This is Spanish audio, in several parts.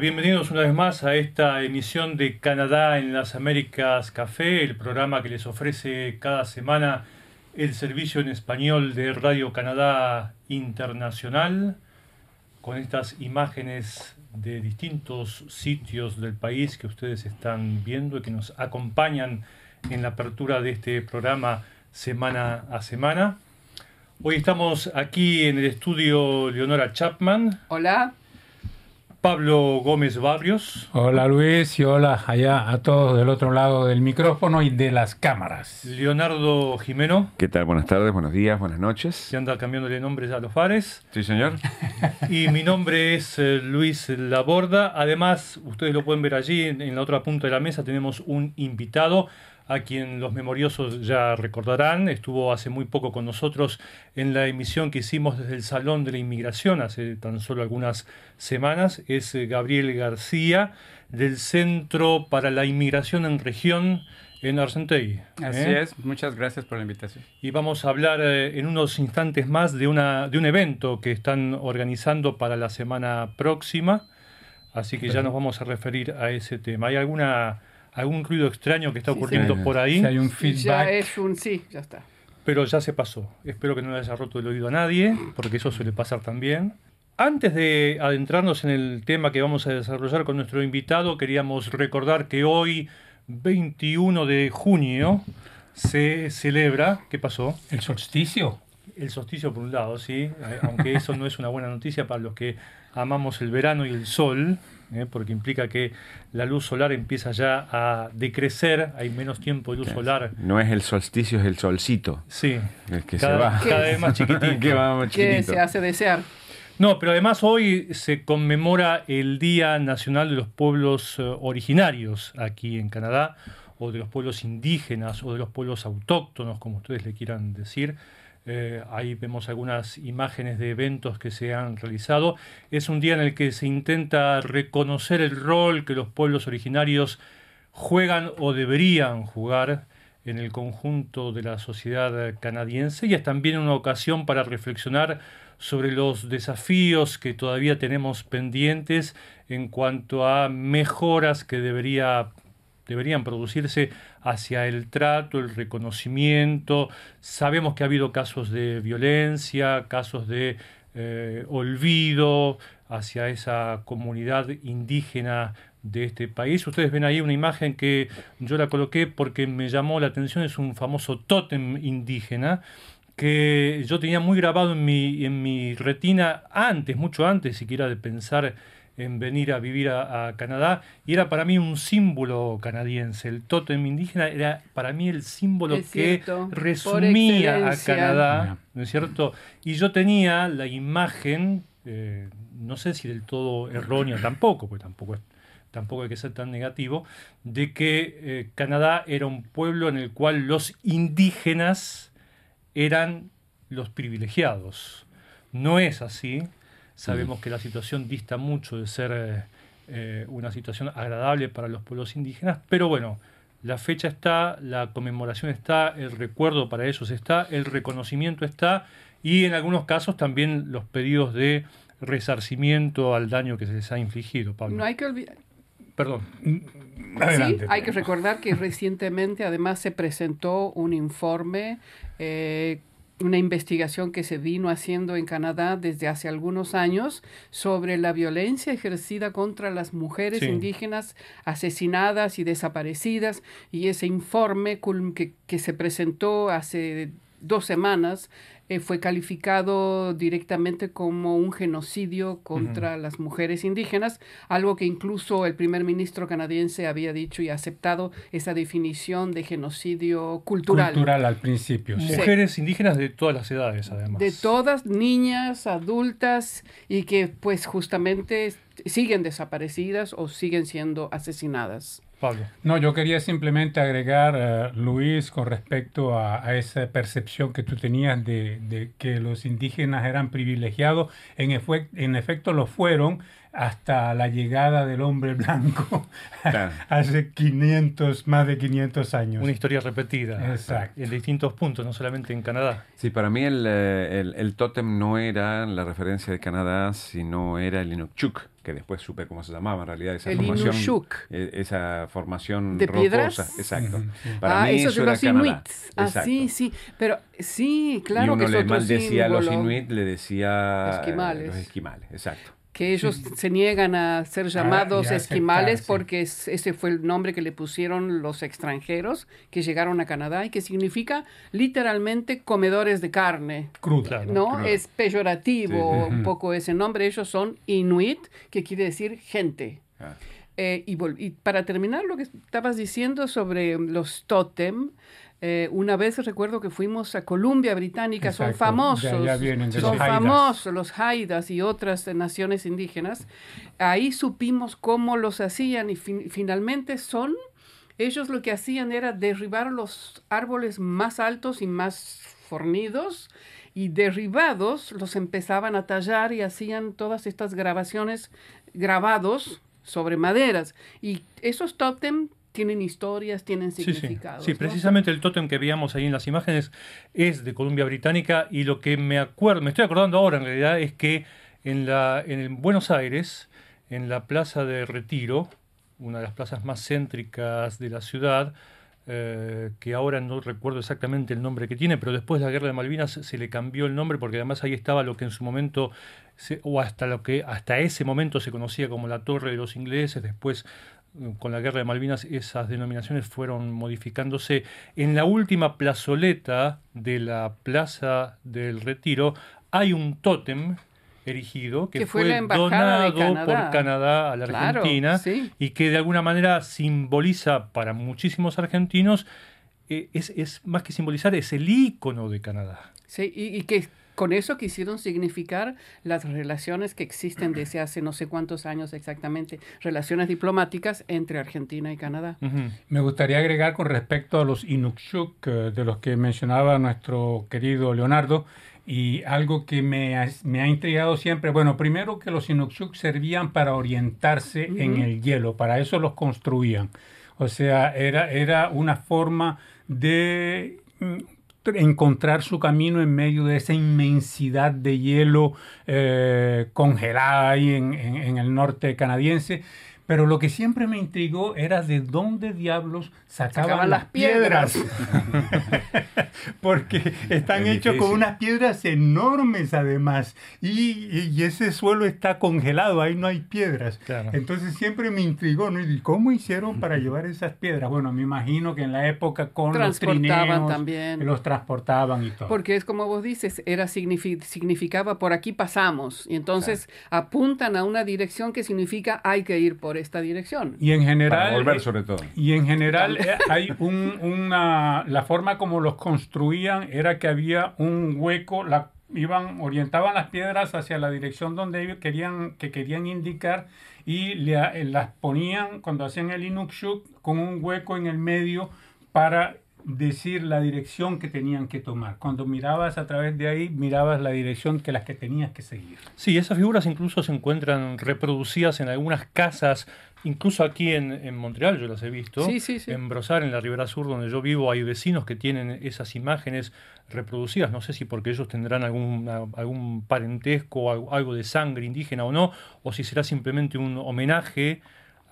bienvenidos una vez más a esta emisión de Canadá en las Américas Café, el programa que les ofrece cada semana el servicio en español de Radio Canadá Internacional, con estas imágenes de distintos sitios del país que ustedes están viendo y que nos acompañan en la apertura de este programa semana a semana. Hoy estamos aquí en el estudio Leonora Chapman. Hola. Pablo Gómez Barrios. Hola Luis y hola allá a todos del otro lado del micrófono y de las cámaras. Leonardo Jimeno. ¿Qué tal? Buenas tardes, buenos días, buenas noches. Se anda cambiándole nombres a los fares. Sí, señor. Y mi nombre es eh, Luis Laborda. Además, ustedes lo pueden ver allí, en la otra punta de la mesa tenemos un invitado a quien los memoriosos ya recordarán, estuvo hace muy poco con nosotros en la emisión que hicimos desde el Salón de la Inmigración hace tan solo algunas semanas, es eh, Gabriel García del Centro para la Inmigración en Región en Argenteuil. Así ¿eh? es, muchas gracias por la invitación. Y vamos a hablar eh, en unos instantes más de, una, de un evento que están organizando para la semana próxima, así que ya nos vamos a referir a ese tema. ¿Hay alguna algún ruido extraño que está ocurriendo por ahí. Si hay un feedback. Ya es un sí, ya está. Pero ya se pasó. Espero que no le haya roto el oído a nadie, porque eso suele pasar también. Antes de adentrarnos en el tema que vamos a desarrollar con nuestro invitado, queríamos recordar que hoy, 21 de junio, se celebra. ¿Qué pasó? ¿El solsticio? El solsticio, por un lado, sí, aunque eso no es una buena noticia para los que amamos el verano y el sol. ¿Eh? porque implica que la luz solar empieza ya a decrecer, hay menos tiempo de luz solar. No es el solsticio, es el solcito. Sí. Es que cada, se va. cada vez más chiquitito. que va más Que chiquitito. se hace desear. No, pero además hoy se conmemora el Día Nacional de los Pueblos eh, Originarios aquí en Canadá, o de los pueblos indígenas, o de los pueblos autóctonos, como ustedes le quieran decir. Eh, ahí vemos algunas imágenes de eventos que se han realizado. Es un día en el que se intenta reconocer el rol que los pueblos originarios juegan o deberían jugar en el conjunto de la sociedad canadiense y es también una ocasión para reflexionar sobre los desafíos que todavía tenemos pendientes en cuanto a mejoras que debería deberían producirse hacia el trato, el reconocimiento. Sabemos que ha habido casos de violencia, casos de eh, olvido hacia esa comunidad indígena de este país. Ustedes ven ahí una imagen que yo la coloqué porque me llamó la atención, es un famoso tótem indígena que yo tenía muy grabado en mi, en mi retina antes, mucho antes siquiera de pensar en venir a vivir a, a, Canadá y era para mí un símbolo canadiense. El tótem indígena era para mí el símbolo Es que cierto, resumía a. Canadá, ¿no es cierto? Y yo tenía la imagen, eh, no sé si del todo errónea tampoco, porque tampoco es tampoco hay que ser tan negativo, de que eh, Canadá era un pueblo en el cual los indígenas eran los privilegiados. No es así. Sabemos que la situación dista mucho de ser eh, eh, una situación agradable para los pueblos indígenas, pero bueno, la fecha está, la conmemoración está, el recuerdo para ellos está, el reconocimiento está y en algunos casos también los pedidos de resarcimiento al daño que se les ha infligido, Pablo. No hay que olvidar. Perdón. Adelante. Sí, hay que recordar que recientemente además se presentó un informe, eh, una investigación que se vino haciendo en Canadá desde hace algunos años sobre la violencia ejercida contra las mujeres Sí. indígenas asesinadas y desaparecidas. Y ese informe que, que se presentó hace dos semanas eh, fue calificado directamente como un genocidio contra las mujeres indígenas, algo que incluso el primer ministro canadiense había dicho y aceptado esa definición de genocidio cultural. Cultural al principio. sí. Mujeres indígenas de todas las edades, además. De todas niñas, adultas y que pues justamente siguen desaparecidas o siguen siendo asesinadas. Pablo. No, yo quería simplemente agregar, eh, Luis, con respecto a, a esa percepción que tú tenías de, de que los indígenas eran privilegiados. En, en efecto lo fueron hasta la llegada del hombre blanco Claro. hace 500, más de 500 años. Una historia repetida. Exacto. En distintos puntos, no solamente en Canadá. Sí, para mí el, eh, el, el tótem no era la referencia de Canadá, sino era el Inukchuk, que después supe cómo se llamaba en realidad esa El formación. Inushuk. eh, esa formación ¿De rocosa. piedras? Exacto. Sí. Para ah, mí eso de era los Canadá. inuits. Ah, sí, sí. Pero sí, claro y uno que es le otro maldecía a los inuit, le decía Esquimales. los esquimales, exacto. Que ellos se niegan a ser llamados y a esquimales porque es- ese fue el nombre que le pusieron los extranjeros que llegaron a Canadá y que significa literalmente comedores de carne. Cruda. ¿No? Es peyorativo Sí, un poco ese nombre. Ellos son inuit, que quiere decir gente. Ah. Eh, y, y para terminar lo que estabas diciendo sobre los tótem, eh, una vez recuerdo que fuimos a Columbia Británica, son famosos, son los Haidas. famosos los Haidas y otras eh, naciones indígenas. Ahí supimos cómo los hacían y fin- finalmente son, ellos lo que hacían era derribar los árboles más altos y más fornidos y derribados los empezaban a tallar y hacían todas estas grabaciones grabados sobre maderas. Y esos tótem tienen historias, tienen Sí, sí. significados. Sí, ¿no? precisamente el tótem que veíamos ahí en las imágenes es de Columbia Británica y lo que me acuerdo, me estoy acordando ahora en realidad es que en la en Buenos Aires, en la Plaza de Retiro, una de las plazas más céntricas de la ciudad, eh, que ahora no recuerdo exactamente el nombre que tiene, pero después de la guerra de Malvinas se le cambió el nombre porque además ahí estaba lo que en su momento se- o hasta lo que hasta ese momento se conocía como la Torre de los Ingleses, después con la guerra de Malvinas esas denominaciones fueron modificándose. En la última plazoleta de la Plaza del Retiro hay un tótem erigido que, Que fue donado Canadá. por Canadá a la Claro, Argentina sí. y que de alguna manera simboliza para muchísimos argentinos, eh, es, es más que simbolizar, es el ícono de Canadá. Sí, y, y que con eso quisieron significar las relaciones que existen desde hace no sé cuántos años exactamente, relaciones diplomáticas entre Argentina y Canadá. Me gustaría agregar con respecto a los Inukshuk, eh, de los que mencionaba nuestro querido Leonardo, y algo que me ha, me ha intrigado siempre, bueno, primero que los Inukshuk servían para orientarse en el hielo, para eso los construían. O sea, era, era una forma de mm, encontrar su camino en medio de esa inmensidad de hielo eh, congelada ahí en, en- en el norte canadiense. Pero lo que siempre me intrigó era de dónde diablos sacaban, Sacaban las piedras. Porque están Es hechos con unas piedras enormes además. Y, y ese suelo está congelado, ahí no hay piedras. Claro. Entonces siempre me intrigó, ¿no? ¿Y cómo hicieron para llevar esas piedras? Bueno, me imagino que en la época con los Transportaban trineos, también. los transportaban y todo. Porque es como vos dices, era signifi- significaba por aquí pasamos. Y entonces apuntan a una dirección que significa hay que ir por esta dirección. y en Para general, volver sobre todo. y en general eh, hay un, una, la forma como los construían era que había un hueco, la, iban, orientaban las piedras hacia la dirección donde ellos querían, que querían indicar y le- eh, las ponían cuando hacían el Inukshuk con un hueco en el medio para decir la dirección que tenían que tomar. Cuando mirabas a través de ahí, mirabas la dirección que las que tenías que seguir. Sí, esas figuras incluso se encuentran reproducidas en algunas casas, incluso aquí en, en Montreal yo las he visto. Sí, sí, sí. En Brosar, en la Ribera Sur, donde yo vivo, hay vecinos que tienen esas imágenes reproducidas. No sé si porque ellos tendrán algún, algún parentesco, o algo- algo de sangre indígena o no, o si será simplemente un homenaje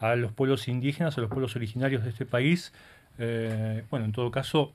a los pueblos indígenas, a los pueblos originarios de este país. Eh, bueno, en todo caso,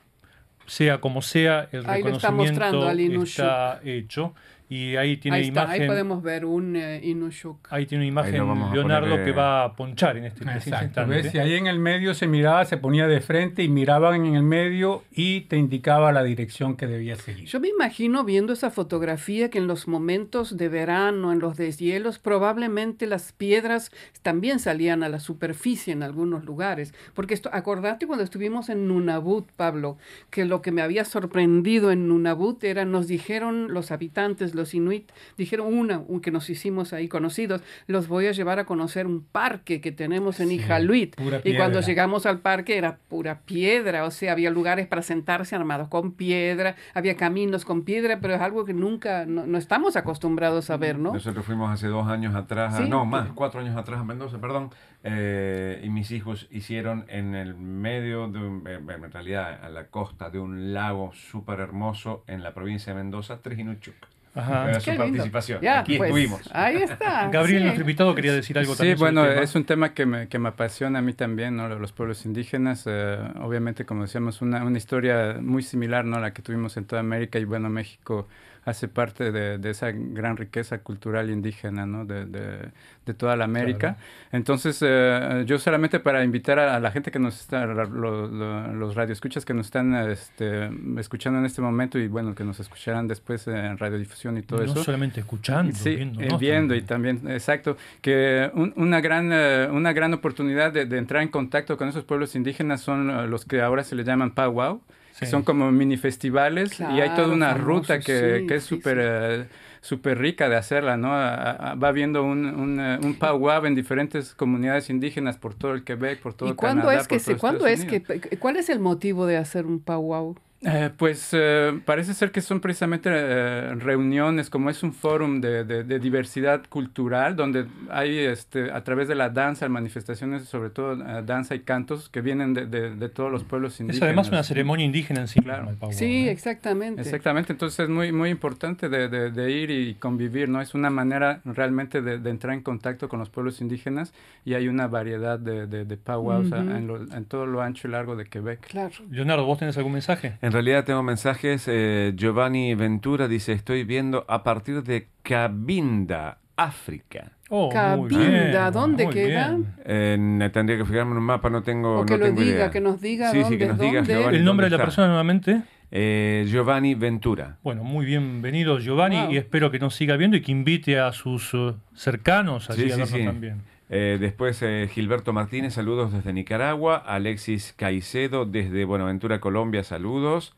sea como sea, el Ahí está reconocimiento Inushuk. está hecho. Y ahí tiene Ahí está, imagen. ahí podemos ver un eh, Inushuk. Ahí tiene una imagen a Leonardo que va a ponchar en este preciso Exacto. instante. ¿ves? Y ahí en el medio se miraba, se ponía de frente y miraban en el medio y te indicaba la dirección que debías seguir. Yo me imagino viendo esa fotografía que en los momentos de verano, en los deshielos, probablemente las piedras también salían a la superficie en algunos lugares. Porque esto, acordate cuando estuvimos en Nunavut, Pablo, que lo que me había sorprendido en Nunavut era, nos dijeron los habitantes, los inuit, dijeron una, un- que nos hicimos ahí conocidos, los voy a llevar a conocer un parque que tenemos en Sí, Iqaluit. pura Y cuando llegamos al parque era pura piedra, o sea, había lugares para sentarse armados con piedra, había caminos con piedra, pero es algo que nunca, no, no estamos acomprados a ver, ¿no? Nosotros fuimos hace dos años atrás, Sí. no, más, cuatro años atrás a Mendoza, perdón, eh, y mis hijos hicieron en el medio, de un- eh, en realidad a la costa de un lago súper hermoso en la provincia de Mendoza, tres. Ajá. su Qué participación. Ya, Aquí pues, estuvimos. Ahí está. Gabriel, sí. nuestro invitado, quería decir algo Sí, también. sobre bueno, es un tema que me, que me apasiona a mí también, ¿no? Los pueblos indígenas, eh, obviamente, como decíamos, una, una historia muy similar, ¿no? A la que tuvimos en toda América y, bueno, México hace parte de, de esa gran riqueza cultural indígena, ¿no? De, de, de toda la América. Entonces, eh, yo solamente para invitar a, a la gente que nos está, lo- lo- los radioescuchas que nos están este, escuchando en este momento y, bueno, que nos escucharán después en radiodifusión y todo no eso. solamente escuchando, Sí, viendo, eh, ¿no? viendo y también, exacto, que un- una, gran, eh, una gran oportunidad de, entrar en contacto con esos pueblos indígenas son eh, los que ahora se le llaman powwow, Sí. son como mini festivales y hay toda Claro, una famosos, ruta que, sí, que es súper sí. súper rica de hacerla, ¿no? Va habiendo un, un, eh, un powwow en diferentes comunidades indígenas por todo el Quebec, por todo ¿Y cuándo Canadá, es que por se, cuándo Estados es que, cuál es el motivo de hacer un powwow? Eh, pues eh, parece ser que son precisamente eh, reuniones, como es un fórum de, de- de diversidad cultural, donde hay este, a través de la danza, manifestaciones, sobre todo eh, danza y cantos, que vienen de, de- de todos los pueblos indígenas. Es además una ceremonia indígena en sí. Claro. Sí, ¿no? exactamente. Exactamente, entonces es muy, muy importante de, de- de ir y convivir, ¿no? Es una manera realmente de, de entrar en contacto con los pueblos indígenas y hay una variedad de, de, de powwows en, lo- en todo lo ancho y largo de Quebec. Claro. Leonardo, ¿vos tenés algún mensaje? En realidad tengo mensajes. eh, Giovanni Ventura dice, estoy viendo a partir de Cabinda, África. Oh, muy Cabinda, bien, ¿dónde muy queda? bien. Eh, tendría que fijarme en un mapa, no tengo, O que no lo tengo diga, idea. que nos diga Sí, sí, que nos diga dónde. Giovanni. El nombre de la persona nuevamente. Eh, Giovanni Ventura. Bueno, muy bienvenido Giovanni Wow. y espero que nos siga viendo y que invite a sus eh, cercanos allí Sí, a sí, vernos sí. también. Eh, después eh, Gilberto Martínez, saludos desde Nicaragua. Alexis Caicedo desde Buenaventura, Colombia, saludos.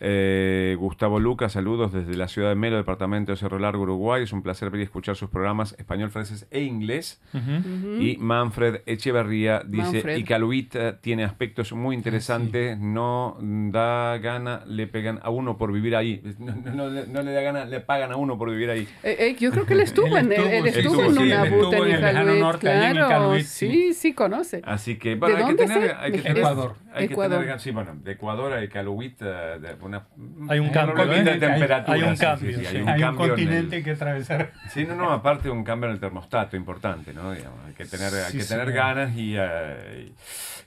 Eh, Gustavo Lucas, saludos desde la ciudad de Melo, departamento de Cerro Largo, Uruguay. Es un placer ver y escuchar sus programas español, francés e inglés. Ujú. Y Manfred Echeverría dice, Manfred. y Caluita tiene aspectos muy interesantes, no da gana, le pegan a uno por vivir ahí. No, no- no le- no le da gana, le pagan a uno por vivir ahí. Eh, eh, yo creo que él estuvo, en, él, él estuvo, estuvo en sí, una buta en en el lejano Iqaluit, norte, allí en claro, Iqaluit, sí, sí conoce. Así que, bueno, ¿De hay dónde que tener... es? Hay que tener Ecuador. Hay que Ecuador. tener, sí, bueno, de Ecuador a Caluit, eh, de una... Hay un cambio, ¿eh? de hay- temperatura. hay un cambio, hay un en el- continente que atravesar. Sí, no, no, aparte un cambio en el termostato importante, ¿no? Digamos, hay que tener, hay Sí, que tener ganas y, eh,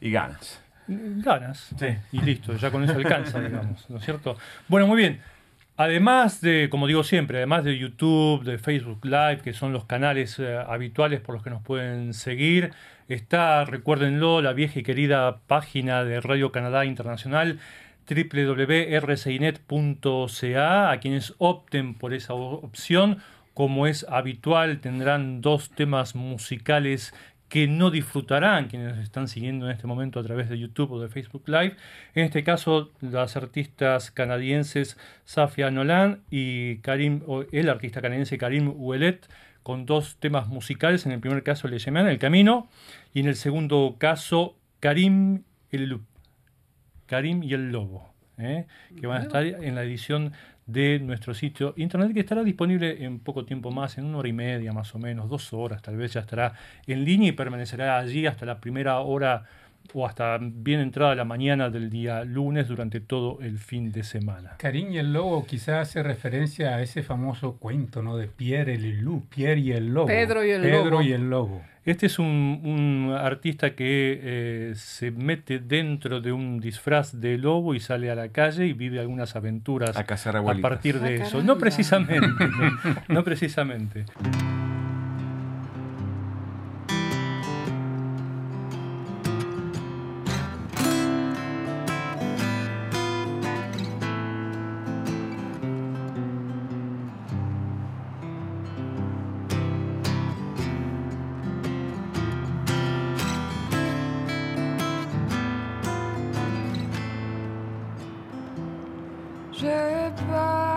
y, y ganas. Ganas. Sí. Y listo, ya con eso alcanza, digamos, ¿no es cierto? Bueno, muy bien. Además de, como digo siempre, además de YouTube, de Facebook Live, que son los canales eh, habituales por los que nos pueden seguir, está, recuérdenlo, la vieja y querida página de Radio Canadá Internacional www.rcinet.ca. A quienes opten por esa opción, como es habitual, tendrán dos temas musicales que no disfrutarán quienes están siguiendo en este momento a través de YouTube o de Facebook Live. En este caso, las artistas canadienses Safia Nolan y Karim, el artista canadiense Karim Ouellet, con dos temas musicales. En el primer caso, Le llaman El Camino, y en el segundo caso, Karim el. Karim y el Lobo, ¿eh? que van a estar en la edición de nuestro sitio internet que estará disponible en poco tiempo más, en una hora y media más o menos, dos horas tal vez ya estará en línea y permanecerá allí hasta la primera hora o hasta bien entrada la mañana del día lunes durante todo el fin de semana. Karim y el lobo quizás hace referencia a ese famoso cuento, ¿no? De Pierre el Loup, Pierre y el lobo. Pedro y el Pedro lobo. y el lobo. Este es un, un artista que eh, se mete dentro de un disfraz de lobo y sale a la calle y vive algunas aventuras A cazar a partir de Ah, eso. No precisamente, no, no precisamente. goodbye.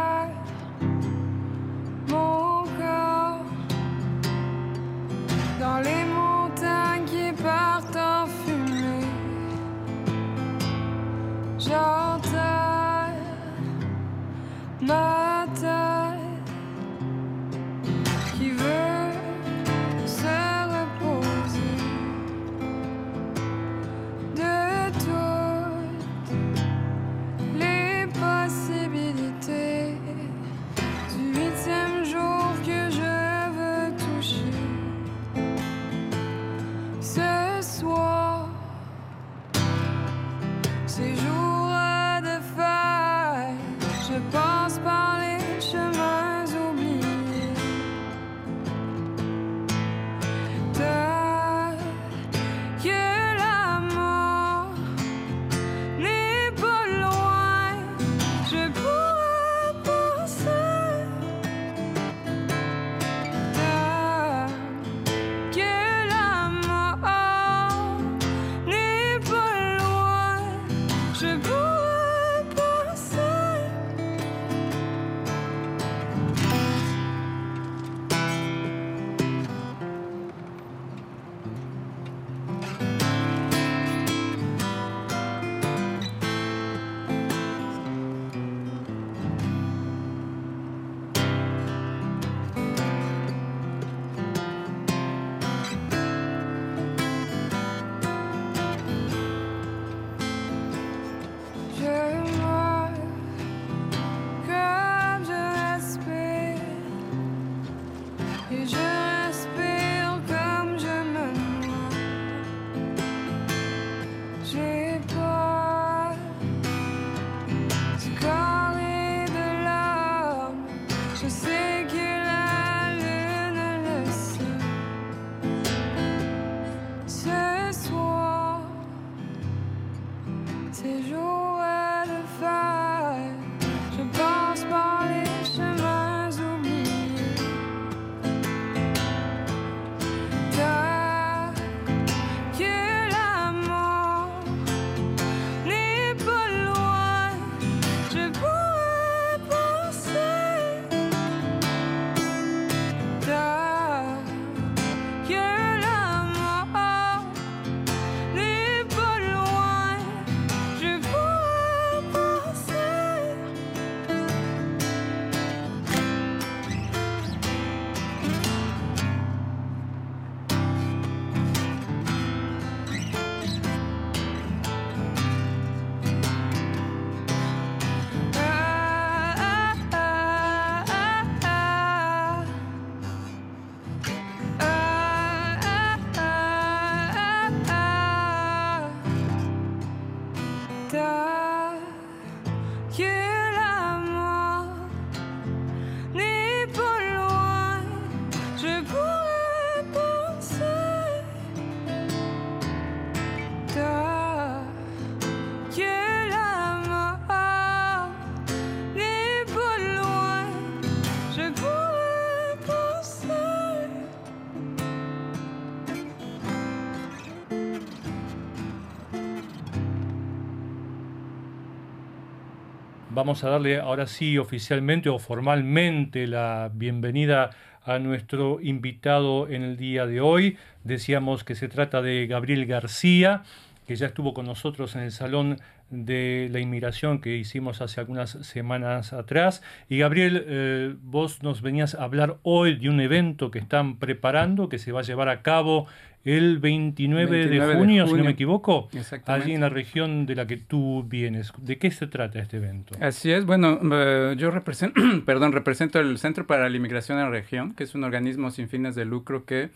Que Vamos a darle ahora sí oficialmente o formalmente la bienvenida a nuestro invitado en el día de hoy. Decíamos que se trata de Gabriel García, que ya estuvo con nosotros en el Salón de la Inmigración que hicimos hace algunas semanas atrás. Y Gabriel, eh, vos nos venías a hablar hoy de un evento que están preparando, que se va a llevar a cabo el 29, 29 de, de junio, si no junio. me equivoco, Exactamente. allí en la región de la que tú vienes. ¿De qué se trata este evento? Así es, bueno, eh, yo represento, perdón, represento el Centro para la Inmigración en la Región, que es un organismo sin fines de lucro que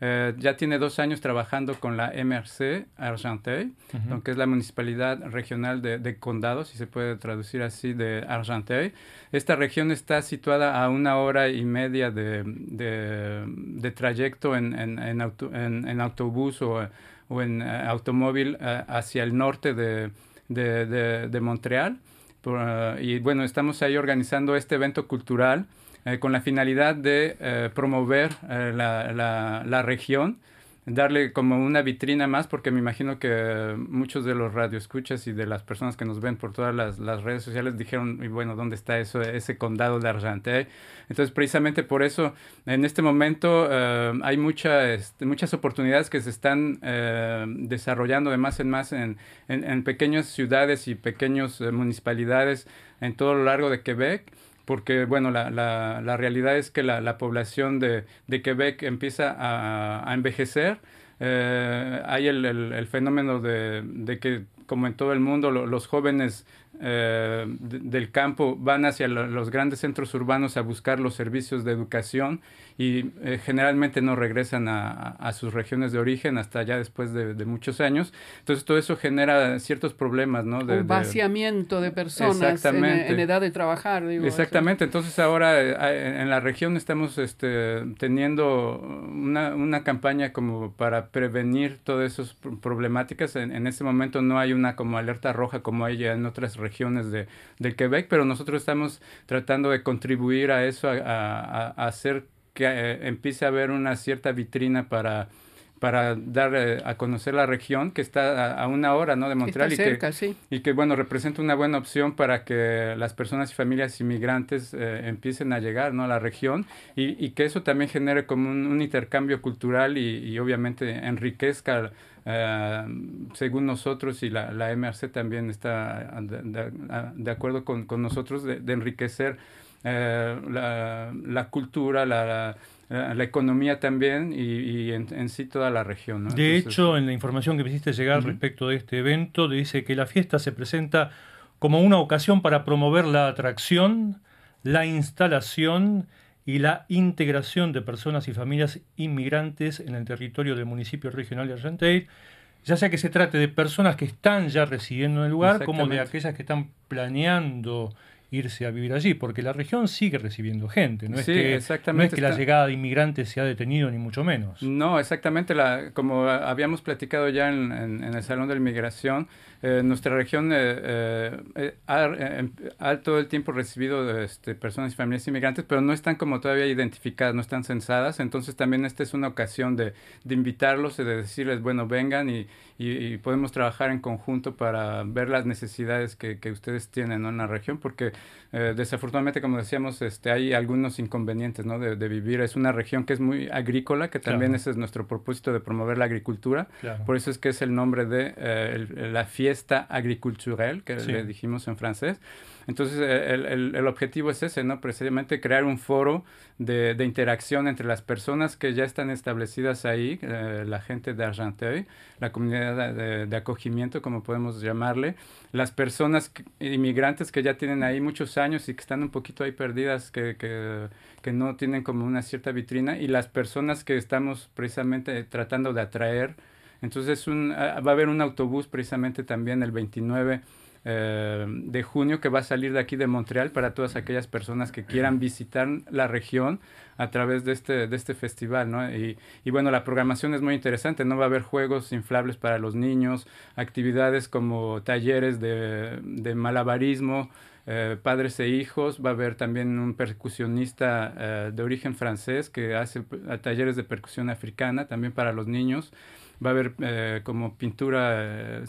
eh, ya tiene dos años trabajando con la MRC Argenteuil, Ujú. que es la Municipalidad Regional de, de Condado, si se puede traducir así, de Argenteuil. Esta región está situada a una hora y media de, de- de trayecto en, en- en auto- en- autobús o, o en eh, automóvil eh, hacia el norte de, de- de- de Montreal. Por, eh, y bueno, estamos ahí organizando este evento cultural eh, con la finalidad de eh, promover eh, la, la- región, darle como una vitrina más, porque me imagino que muchos de los radioescuchas y de las personas que nos ven por todas las, las redes sociales dijeron, y bueno, ¿dónde está eso, ese condado de Argenteuil? Entonces, precisamente por eso, en este momento eh, hay mucha, este, muchas oportunidades que se están desarrollando de más en más en, en, en pequeñas ciudades y pequeñas municipalidades en todo lo largo de Quebec porque bueno, la, la, la realidad es que la, la población de, de Quebec empieza a, a envejecer. Eh, hay el, el- fenómeno de, de que como en todo el mundo, los jóvenes eh, del campo van hacia los grandes centros urbanos a buscar los servicios de educación y eh, generalmente no regresan a, sus regiones de origen hasta ya después de, muchos años. Entonces todo eso genera ciertos problemas, ¿no? De, Un vaciamiento de, personas en, edad de trabajar. exactamente. Entonces ahora eh, en la región estamos este, teniendo una, una, campaña como para prevenir todas esas problemáticas. En, en, este momento no hay una como alerta roja como hay en otras regiones de, del Quebec, pero nosotros estamos tratando de contribuir a eso, a hacer que eh, empiece a haber una cierta vitrina para para dar eh, a conocer la región que está a, una hora ¿no? de Montreal y, que, sí. y que bueno representa una buena opción para que las personas y familias inmigrantes eh, empiecen a llegar ¿no? a la región y, y, que eso también genere como un, intercambio cultural y, obviamente enriquezca según nosotros y la, la, MRC también está de, acuerdo con, con nosotros de, de enriquecer eh, la, la, cultura, la, la, economía también y, en, sí toda la región. De hecho, en la información que me hiciste llegar respecto de este evento, dice que la fiesta se presenta como una ocasión para promover la atracción, la instalación y la integración de personas y familias inmigrantes en el territorio del municipio regional de Argenteuil, ya sea que se trate de personas que están ya residiendo en el lugar, como de aquellas que están planeando irse a vivir allí, porque la región sigue recibiendo gente, no es, que, no es que la llegada de inmigrantes se ha detenido ni mucho menos. No, exactamente, la, como habíamos platicado ya en, en el Salón de la Inmigración, eh, nuestra región eh, eh, ha, todo el tiempo recibido este, personas y familias inmigrantes, pero no están como todavía identificadas, no están censadas. Entonces también esta es una ocasión de, de invitarlos y de decirles, bueno, vengan y, y, podemos trabajar en conjunto para ver las necesidades que, que ustedes tienen en la región, porque desafortunadamente, como decíamos, este, hay algunos inconvenientes ¿no? de, vivir. Es una región que es muy agrícola, que también ese es nuestro propósito de promover la agricultura. Por eso es que es el nombre de la fiesta fiesta agricultural, que le dijimos en francés. Entonces, el, el, objetivo es ese, ¿no? Precisamente crear un foro de, de interacción entre las personas que ya están establecidas ahí, eh, la gente de Argenteuil, la comunidad de, de, acogimiento, como podemos llamarle, las personas inmigrantes que ya tienen ahí muchos años y que están un poquito ahí perdidas, que, que, que no tienen como una cierta vitrina, y las personas que estamos precisamente tratando de atraer entonces un, ah, va a haber un autobús precisamente también el 29 eh, de junio que va a salir de aquí de Montreal para todas aquellas personas que quieran visitar la región a través de este, de este festival, ¿no? Y, y, bueno, la programación es muy interesante, ¿no? Va a haber juegos inflables para los niños, actividades como talleres de, de malabarismo, eh, padres e hijos, va a haber también un percusionista eh, de origen francés que hace talleres de percusión africana también para los niños va a haber eh, como pintura, eh,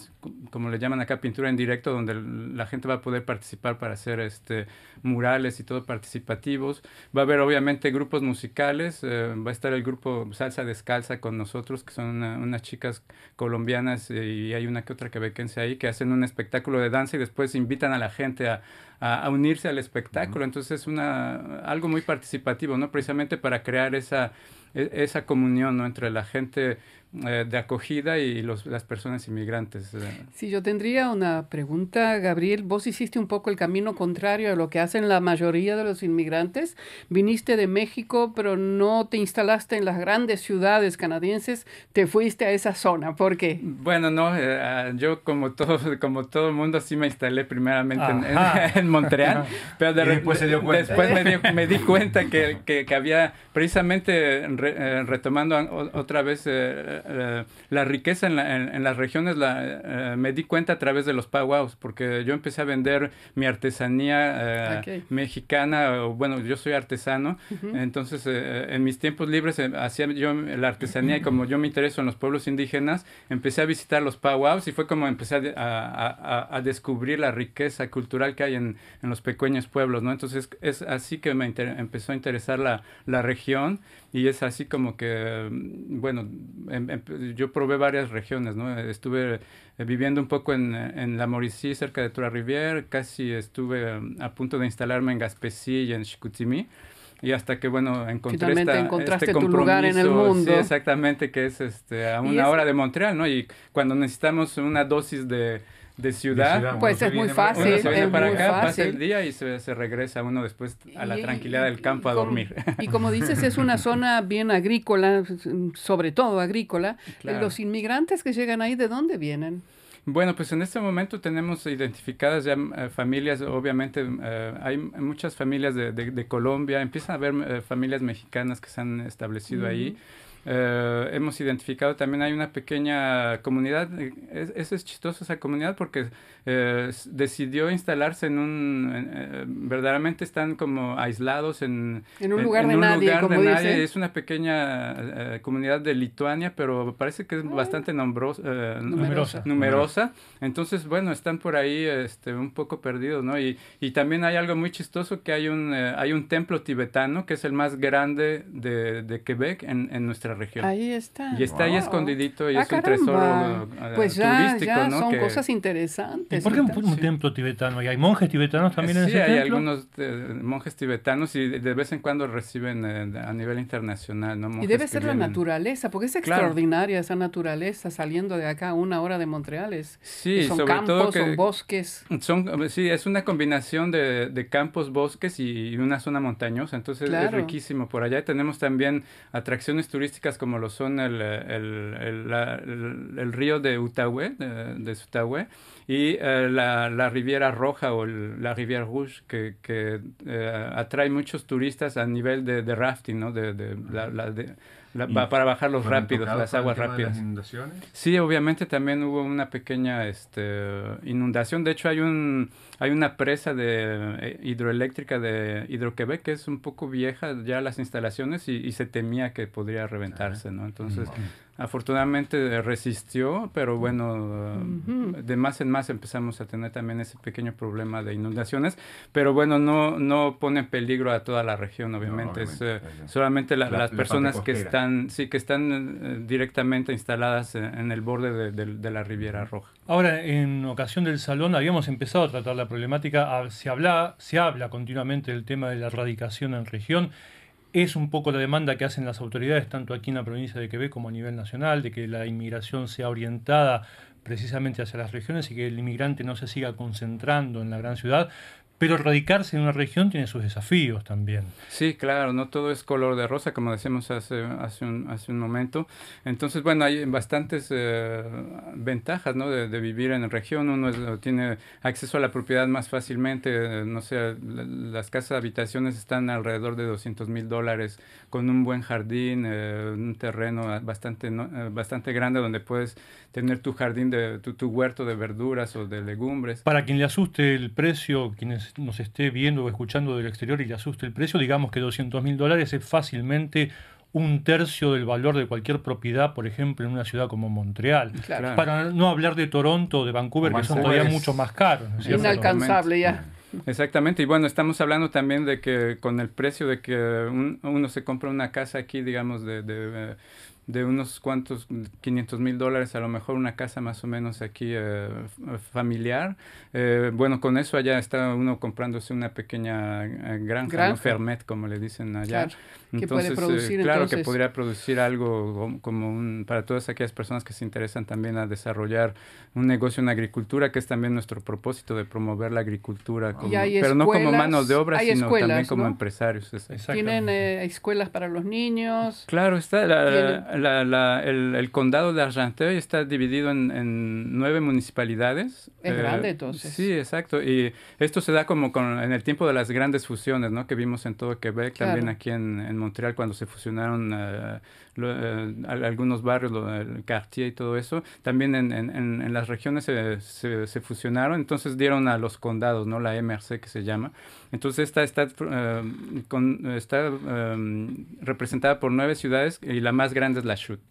como le llaman acá, pintura en directo, donde la gente va a poder participar para hacer este murales y todo participativos. Va a haber obviamente grupos musicales, eh, va a estar el grupo Salsa Descalza con nosotros, que son unas chicas colombianas y hay una que otra quebequense ahí, que hacen un espectáculo de danza y después invitan a la gente a, a, unirse al espectáculo. Entonces es una, algo muy participativo, ¿no? Precisamente para crear esa, e, esa comunión ¿no? entre la gente eh, de acogida y los, las personas inmigrantes. Eh. Sí, yo tendría una pregunta, Gabriel. Vos hiciste un poco el camino contrario a lo que hacen la mayoría de los inmigrantes. Viniste de México, pero no te instalaste en las grandes ciudades canadienses, te fuiste a esa zona. ¿Por qué? Bueno, no, eh, ah, yo como todo, como todo el mundo sí me instalé primeramente en, Montreal, pero después se dio cuenta. Después me, di, cuenta que, que, había precisamente retomando otra vez eh, la riqueza en, en, las regiones la, eh, me di cuenta a través de los powwows, porque yo empecé a vender mi artesanía eh, mexicana, bueno, yo soy artesano, entonces en mis tiempos libres hacía yo la artesanía y como yo me intereso en los pueblos indígenas, empecé a visitar los powwows y fue como empecé a, a, descubrir la riqueza cultural que hay en, en, los pequeños pueblos, ¿no? Entonces es así que me empezó a interesar la, la región y es así como que, mm, bueno, em, em, yo probé varias regiones, ¿no? Estuve eh, viviendo un poco en, en la Mauricie, cerca de Trois-Rivières, casi estuve mm, a punto de instalarme en Gaspésie y en Chicoutimi. Y hasta que, bueno, encontré esta, encontraste este tu lugar en el mundo. Sí, exactamente, que es este, a una hora de Montreal, ¿no? Y cuando necesitamos una dosis de, de ciudad. ciudad. Pues es muy fácil, Uno se viene es para muy acá, pasa fácil. el día y se, se regresa uno después a la Y- tranquilidad del campo a como- dormir. Y como dices, es una zona bien agrícola, sobre todo agrícola. Claro. Los inmigrantes que llegan ahí, ¿de dónde vienen? Bueno, pues en este momento tenemos identificadas ya eh, familias, obviamente eh, hay muchas familias de, de- de Colombia, empiezan a haber eh, familias mexicanas que se han establecido ahí. Eh, hemos identificado también hay una pequeña comunidad, eh, es, eso es chistoso esa comunidad porque eh, decidió instalarse en un, en, eh, verdaderamente están como aislados en, En un lugar de nadie, lugar como de dice. nadie. Es una pequeña eh, comunidad de Lituania, pero parece que es bastante nombrosa, eh, Numerosa. numerosa. Entonces, bueno, están por ahí este, un poco perdidos, ¿no? Y, y también hay algo muy chistoso que hay un, eh, hay un templo tibetano que es el más grande de, de Quebec en, en nuestra región. Ahí está. Y está ahí Wow. escondido y Ah, es un caramba. tesoro eh, Pues ya, turístico, ya ¿no? son Que- cosas ¿Y interesantes. por qué un, un templo tibetano? ¿Y hay monjes tibetanos también en sí, ese hay templo? algunos eh, monjes tibetanos y de, de vez en cuando reciben eh, a nivel internacional, ¿no? Y Monjes debe que ser la vienen- naturaleza, porque es Claro. extraordinaria esa naturaleza saliendo de acá a una hora de Montreal. Es, Sí, son sobre campos, todo que- son bosques. Son, sí, es una combinación de, de campos, bosques y una zona montañosa, entonces es Claro. riquísimo. Por allá tenemos también atracciones turísticas como lo son el, el, el, río de Outaouais, de, de Outaouais, y eh, la, la Riviera Roja o la Riviera Rouge, que, que eh, atrae muchos turistas a nivel de, rafting, ¿no? De, la- de- la- para bajar los ¿Fueron rápidos, las aguas rápidas. las inundaciones? Sí, obviamente también hubo una pequeña este, inundación. De hecho, hay un hay una presa de eh, hidroeléctrica de Hidroquebec que es un poco vieja ya las instalaciones y, y se temía que podría reventarse, ¿no? Entonces, afortunadamente eh, resistió, pero bueno, Ujú. de más en más empezamos a tener también ese pequeño problema de inundaciones, pero bueno, no no pone en peligro a toda la región, obviamente. es obviamente, eh, claro. solamente la- La- las la personas que están sí que están eh, directamente instaladas en, en el borde de, de- de la Riviera Roja. Ahora, en ocasión del salón habíamos empezado a tratar la problemática, ah, se habla, se habla continuamente del tema de la erradicación en región. Es un poco la demanda que hacen las autoridades, tanto aquí en la provincia de Quebec como a nivel nacional, de que la inmigración sea orientada precisamente hacia las regiones y que el inmigrante no se siga concentrando en la gran ciudad. Pero radicarse en una región tiene sus desafíos también. Sí, claro, no todo es color de rosa, como decíamos hace, hace, un, hace un momento. Entonces, bueno, hay bastantes eh, ventajas ¿no? de, de vivir en región. Uno es- tiene acceso a la propiedad más fácilmente. eh, no sé, la- las casas de habitaciones están alrededor de 200 mil dólares, con un buen jardín, eh, un terreno bastante, no- eh, bastante grande donde puedes tener tu jardín, de, tu, tu huerto de verduras o de legumbres. Para quien le asuste el precio, quienes nos esté viendo o escuchando del exterior y le asuste el precio, digamos que 200 mil dólares es fácilmente un tercio del valor de cualquier propiedad, por ejemplo, en una ciudad como Montreal. Claro. Para no hablar de Toronto o de Vancouver, que son todavía mucho más caros. Inalcanzable ya. Exactamente, y bueno, estamos hablando también de que con el precio de que un- uno se compra una casa aquí, digamos, de, de, eh, de unos cuantos 500 mil dólares, a lo mejor una casa más o menos aquí eh, familiar. Eh, bueno, con eso allá está uno comprándose una pequeña eh, granja, Granja. ¿no? Fermet, como le dicen allá. Claro, que puede eh, producir, claro entonces. que podría producir algo como- un, para todas aquellas personas que se interesan también a desarrollar un negocio en agricultura, que es también nuestro propósito de promover la agricultura, como- pero no como manos de obra, sino escuelas, también como ¿no? empresarios. Tienen eh, escuelas para los niños. Claro, está la- la- la- el, el condado de Argenteuil está dividido en, en nueve municipalidades. Es Eh, grande, entonces. Sí, exacto. Y esto se da como con, en el tiempo de las grandes fusiones, ¿no? Que vimos en todo Quebec, Claro. también aquí en, en Montreal cuando se fusionaron eh, lo- eh, al- algunos barrios, lo- el Cartier y todo eso. También en, en- en- las regiones se, se- se fusionaron, entonces dieron a los condados, ¿no? La MRC que se llama. Entonces esta está, eh, con- está eh, representada por nueve ciudades y la más grande es la Chute,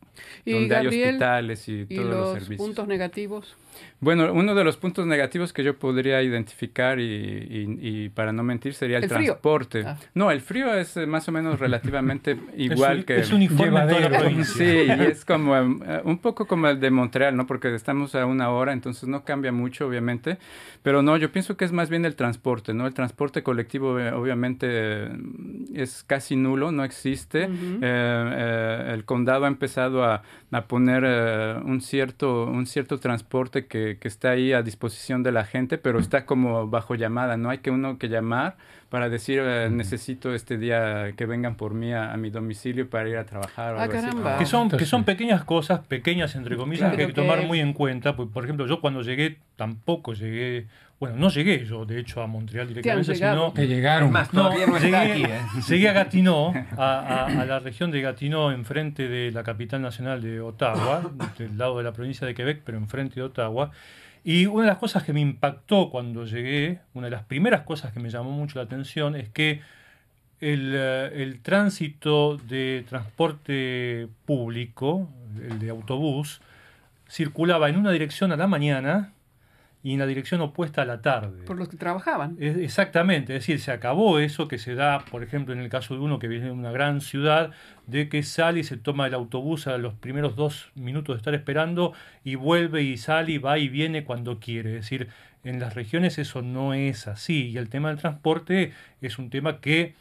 Y donde hay hospitales y, y todos los, los servicios. puntos negativos. Bueno, uno de los puntos negativos que yo podría identificar y, y- y para no mentir sería el, transporte. Ah. No, el frío es eh, más o menos relativamente igual es, que... es uniforme en toda la provincia. Sí, y es como eh, un poco como el de Montreal, ¿no? Porque estamos a una hora, entonces no cambia mucho, obviamente. Pero no, yo pienso que es más bien el transporte, ¿no? El transporte colectivo, eh, obviamente, eh, es casi nulo, no existe. Eh, eh, el condado ha empezado a, a poner eh, un, cierto, un cierto transporte que, que está ahí a disposición de la gente, pero está como bajo llamada, no hay que uno que llamar para decir eh, necesito este día que vengan por mí a, a mi domicilio para ir a trabajar. o Ah, algo así. caramba. Que son, que son pequeñas cosas, pequeñas entre comillas, que hay que tomar muy en cuenta. Por, por ejemplo, yo cuando llegué, tampoco llegué, bueno, no llegué yo, de hecho, a Montreal directamente, sino Que llegaron. Más, No, llegué, aquí, ¿eh? llegué a Gatineau, a, a- a la región de Gatineau, enfrente de la capital nacional de Ottawa, del lado de la provincia de Quebec, pero enfrente de Ottawa. Y una de las cosas que me impactó cuando llegué, una de las primeras cosas que me llamó mucho la atención, es que el, eh, el tránsito de transporte público, el de autobús, circulaba en una dirección a la mañana y en la dirección opuesta a la tarde. Por los que trabajaban. Es- Exactamente, es decir, se acabó eso que se da, por ejemplo, en el caso de uno que viene de una gran ciudad, de que sale y se toma el autobús a los primeros dos minutos de estar esperando y vuelve y sale y va y viene cuando quiere. Es decir, en las regiones eso no es así y el tema del transporte es un tema que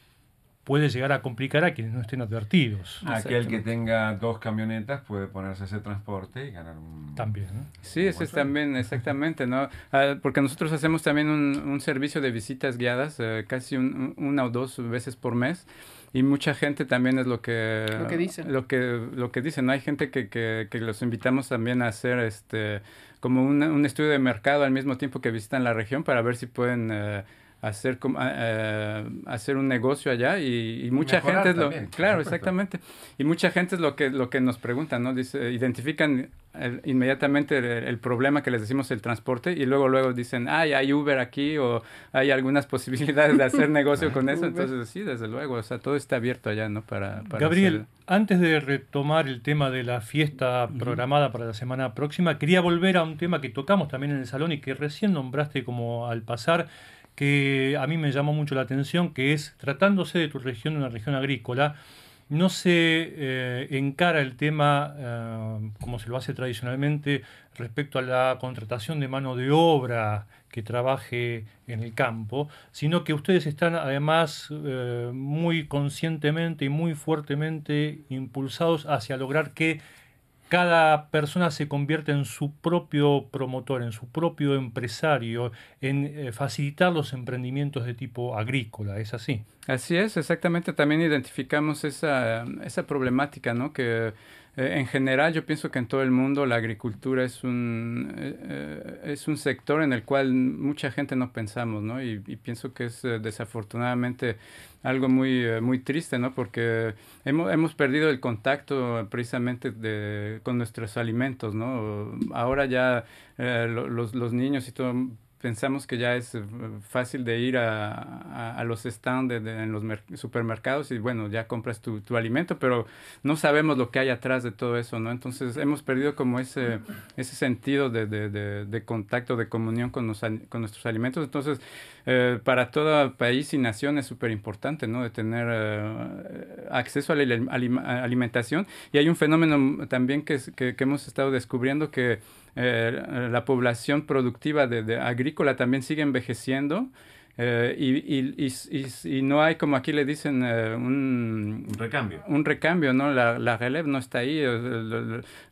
puede llegar a complicar a quienes no estén advertidos. Aquel que tenga dos camionetas puede ponerse a ese transporte y ganar un... También. ¿no? Sí, ese es también, exactamente, ¿no? Ah, porque nosotros hacemos también un, un servicio de visitas guiadas, eh, casi un- un- una o dos veces por mes. Y mucha gente también es lo que... Lo que dicen. Lo que, lo que dicen, ¿no? Hay gente que, que, que los invitamos también a hacer este como un, un estudio de mercado al mismo tiempo que visitan la región para ver si pueden... eh, hacer como, eh, hacer un negocio allá y, y mucha Mejorar gente es lo también, claro exactamente. Y mucha gente es lo que lo que nos pregunta no dice identifican el- inmediatamente el, el problema que les decimos el transporte y luego luego dicen ay hay Uber aquí o hay algunas posibilidades de hacer negocio con eso entonces sí desde luego o sea todo está abierto allá no para, para Gabriel, hacer- antes de retomar el tema de la fiesta programada para la semana próxima, quería volver a un tema que tocamos también en el salón y que recién nombraste como al pasar, que a mí me llamó mucho la atención, que es, tratándose de tu región, una región agrícola, no se eh, encara el tema eh, como se lo hace tradicionalmente respecto a la contratación de mano de obra que trabaje en el campo, sino que ustedes están además eh, muy conscientemente y muy fuertemente impulsados hacia lograr que cada persona se convierta en su propio promotor, en su propio empresario, en eh, facilitar los emprendimientos de tipo agrícola, ¿es así? Así es, exactamente. También identificamos esa, esa problemática, ¿no? Que eh, en general yo pienso que en todo el mundo la agricultura es un, eh, eh, es un sector en el cual mucha gente no pensamos, ¿no? Y, pienso que es desafortunadamente algo muy, muy triste, ¿no? Porque hemos, hemos perdido el contacto precisamente de, con nuestros alimentos, ¿no? Ahora ya lo- los, los niños y todo pensamos que ya es eh, fácil de ir a, a- los stands de- en los mer- supermercados y bueno, ya compras tu, tu alimento, pero no sabemos lo que hay atrás de todo eso, ¿no? Entonces hemos perdido como ese, ese sentido de, de- contacto, de comunión con, los con nuestros alimentos. Entonces, eh, para todo país y nación es súper importante, ¿no? De tener eh, acceso a la alimentación. Y hay un fenómeno también que, que, que hemos estado descubriendo que eh, la población productiva de, de agrícola también sigue envejeciendo. Eh, y, y, y- y- no hay, como aquí le dicen, eh, un, Un recambio. un recambio, ¿no? La, la releve no está ahí.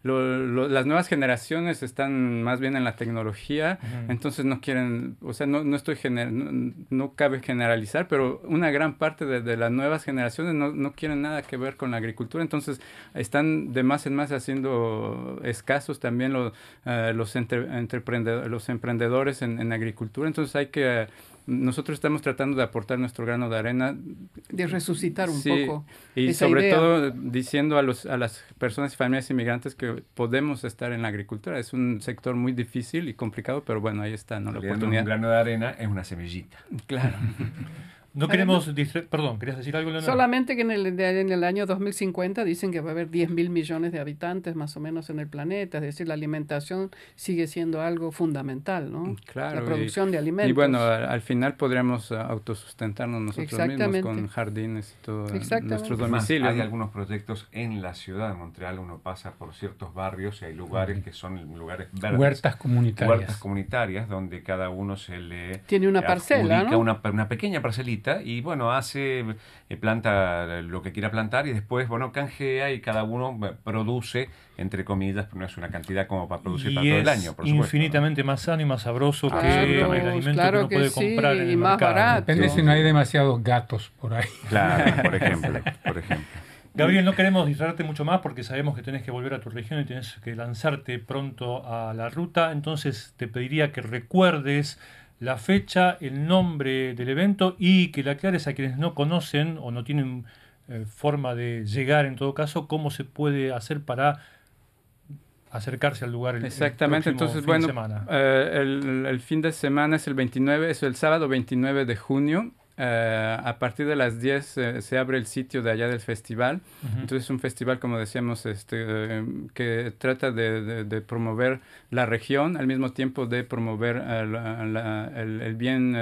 lo- lo- las nuevas generaciones están más bien en la tecnología, entonces no quieren, o sea, no, no estoy gener- no, no cabe generalizar, pero una gran parte de, de las nuevas generaciones no, no quieren nada que ver con la agricultura, entonces están de más en más haciendo escasos también los, eh, los, entre- los emprendedores en, en agricultura, entonces hay que... nosotros estamos tratando de aportar nuestro grano de arena De resucitar un Sí, poco. y esa sobre idea. todo diciendo a, los, a las personas y familias inmigrantes que podemos estar en la agricultura. Es un sector muy difícil y complicado, pero bueno, ahí está, ¿no? La es un oportunidad. grano de arena es una semillita. Claro. No queremos distra- Perdón, ¿querías decir algo, Leonardo? Solamente que en el, de- en el año 2050 dicen que va a haber 10 mil millones de habitantes más o menos en el planeta, es decir, la alimentación sigue siendo algo fundamental, ¿no? Claro, La y- producción de alimentos. Y bueno, al, al final podríamos uh, autosustentarnos nosotros mismos con jardines y todo en Exactamente. nuestros domicilios. hay ¿no? algunos proyectos en la ciudad de Montreal, uno pasa por ciertos barrios y hay lugares que son lugares verdes. Huertas comunitarias. Huertas comunitarias donde cada uno se le Tiene una parcela, adjudica ¿no? una, una pequeña parcelita y bueno, hace, eh, planta lo que quiera plantar y después, bueno, canjea y cada uno eh, produce, entre comillas, pero no es una cantidad como para producir Y para todo el año, por supuesto. infinitamente más sano y más sabroso que el alimento Claro que uno que puede sí, comprar en y el más mercado. barato. Depende si no hay demasiados gatos por ahí. Claro, por ejemplo, por ejemplo. Gabriel, no queremos distraerte mucho más porque sabemos que tenés que volver a tu región y tenés que lanzarte pronto a la ruta. Entonces te pediría que recuerdes la fecha, el nombre del evento y que le aclares a quienes no conocen o no tienen eh, forma de llegar en todo caso, cómo se puede hacer para acercarse al lugar el, el Exactamente, próximo entonces fin bueno, de semana. eh, el, el fin de semana es el 29, es el sábado 29 de junio. Eh, a partir de las 10 eh, se abre el sitio de allá del festival. Entonces es un festival, como decíamos, este, eh, que trata de, de- de promover la región, al mismo tiempo de promover eh, la- la- el, el bien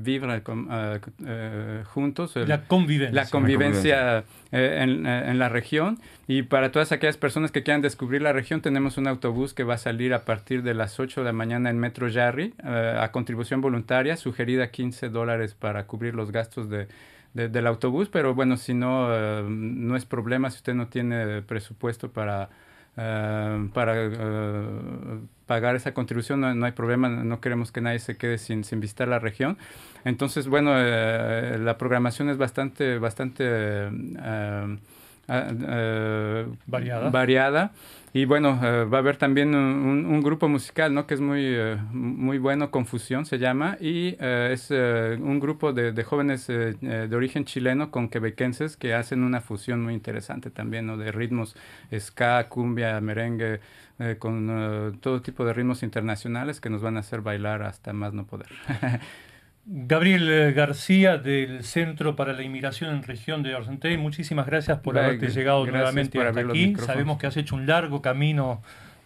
vivir juntos, el- la convivencia. la convivencia eh, en, eh, en la región. Y para todas aquellas personas que quieran descubrir la región, tenemos un autobús que va a salir a partir de las 8 de la mañana en Metro Jarry, eh, a contribución voluntaria, sugerida 15 dólares para cubrir los gastos de, de- del autobús. Pero bueno, si no, eh, no es problema si usted no tiene presupuesto para, eh, para eh, pagar esa contribución, no, no hay problema, no queremos que nadie se quede sin, sin visitar la región. Entonces, bueno, eh, la programación es bastante, bastante eh, Variada. variada. Y bueno, eh, va a haber también un, grupo musical, ¿no? Que es muy, eh, muy bueno, Confusión se llama, y es un grupo de, de jóvenes de origen chileno con quebequenses que hacen una fusión muy interesante también, ¿no? De ritmos ska, cumbia, merengue, con todo tipo de ritmos internacionales que nos van a hacer bailar hasta más no poder. Gabriel eh, García del Centro para la Inmigración en Región de Argenteuil, muchísimas gracias por haberte llegado nuevamente hasta aquí. Sabemos que has hecho un largo camino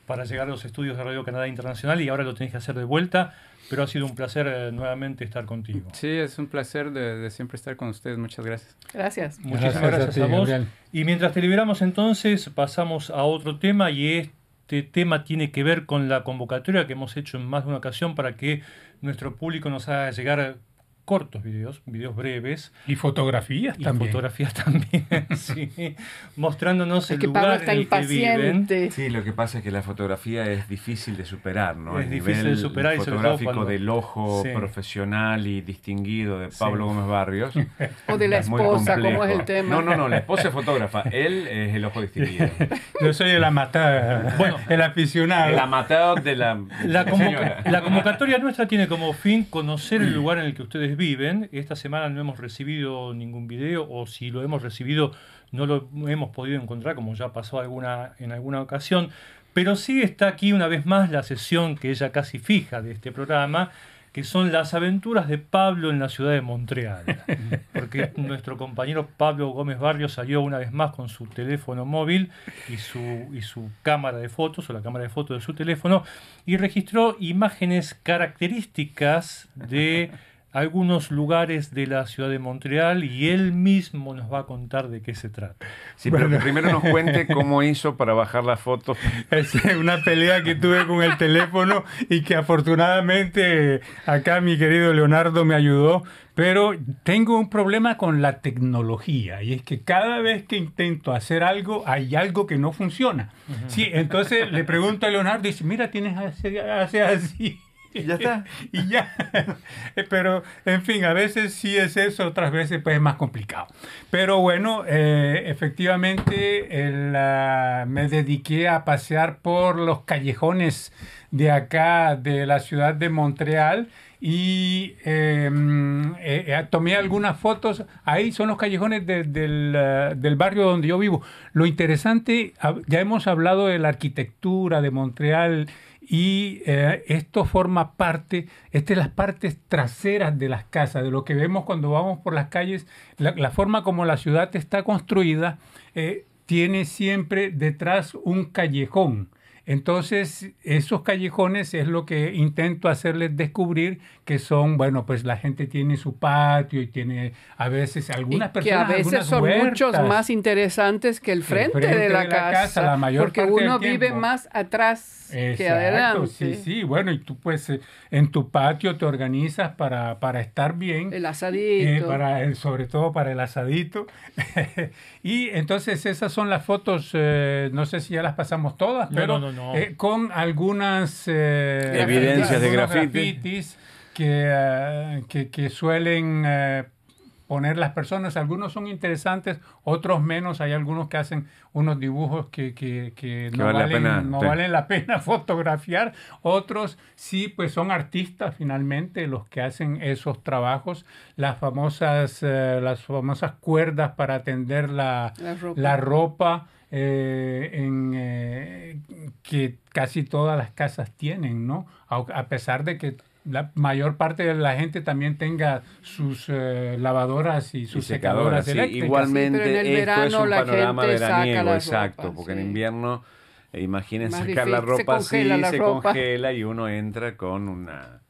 para llegar a los estudios de Radio Canadá Internacional y ahora lo tenés que hacer de vuelta, pero ha sido un placer eh, nuevamente estar contigo. Sí, es un placer de, de siempre estar con ustedes. Muchas gracias. Gracias. Muchísimas Gracias a ti, a, vos. Gabriel. Y mientras te liberamos entonces, pasamos a otro tema y este tema tiene que ver con la convocatoria que hemos hecho en más de una ocasión para que nuestro público nos haga llegar cortos videos, videos breves, Y fotografías y también. fotografías también, sí, mostrándonos Es el que Pablo lugar está en el que viven. impaciente. Sí, lo que pasa es que la fotografía es difícil de superar, ¿no? Es El difícil de nivel superar y sobre todo fotográfico cuando- del ojo Sí. profesional y distinguido de Sí. Pablo Gómez Barrios. O de la esposa, como es el tema. No, no, no, la esposa es fotógrafa, él es el ojo distinguido. Yo soy el amateur, Bueno, el aficionado. El amatado de la, la convocatoria nuestra tiene como fin conocer el lugar en el que ustedes viven. Esta semana no hemos recibido ningún video o si lo hemos recibido no lo hemos podido encontrar como ya pasó alguna, en alguna ocasión. Pero sí está aquí una vez más la sesión que ella casi fija de este programa, que son las aventuras de Pablo en la ciudad de Montreal. Porque nuestro compañero Pablo Gómez Barrio salió una vez más con su teléfono móvil y su, y su cámara de fotos, o la cámara de fotos de su teléfono, y registró imágenes características de algunos lugares de la ciudad de Montreal y él mismo nos va a contar de qué se trata. Sí, pero que primero nos cuente cómo hizo para bajar las fotos. Es una pelea que tuve con el teléfono y que afortunadamente acá mi querido Leonardo me ayudó, pero tengo un problema con la tecnología y es que cada vez que intento hacer algo hay algo que no funciona. Sí, entonces le pregunto a Leonardo y dice, mira, tienes hace, hace así. Y ya está. y ya. Pero, en fin, a veces sí es eso, otras veces pues es más complicado. Pero bueno, eh, efectivamente me dediqué a pasear por los callejones de acá, de la ciudad de Montreal. Y mm, eh, eh, tomé algunas fotos. Ahí son los callejones de- del, del barrio donde yo vivo. Lo interesante, ya hemos hablado de la arquitectura de Montreal y eh, esto forma parte, esta es las partes traseras de las casas, de lo que vemos cuando vamos por las calles, la, la forma como la ciudad está construida, eh, tiene siempre detrás un callejón. Entonces, esos callejones es lo que intento hacerles descubrir que son, bueno, pues la gente tiene su patio y tiene a veces algunas y personas. que a veces son muchos más interesantes que el frente, frente de la, de la casa, casa, la mayor porque parte del uno vive tiempo. más atrás que adelante. Sí, sí, bueno, y tú pues eh, en tu patio te organizas para, para estar bien. El eh, asadito. para el- sobre todo para el asadito. y entonces esas son las fotos, eh, no sé si ya las pasamos todas, No, pero no, no, no. eh, con algunas eh, Evidencias de grafitis que, eh, que, que suelen poner las personas. Algunos son interesantes, otros menos. Hay algunos que hacen unos dibujos que, que, que no, vale la valen, pena, no sí. valen la pena fotografiar. Otros sí, pues son artistas finalmente los que hacen esos trabajos. Las famosas, eh, las famosas cuerdas para tender la, La ropa. la ropa, eh, en, eh, que casi todas las casas tienen, ¿no? A, a pesar de que la mayor parte de la gente también tenga sus eh, lavadoras y sus Y secadoras, secadoras sí. eléctricas. Igualmente, Sí, pero en el esto es verano un la panorama gente saca veraniego, exacto, ropa, porque en sí. invierno, eh, imaginen Más sacar la difícil, se ropa así, la se ropa. congela y uno entra con una...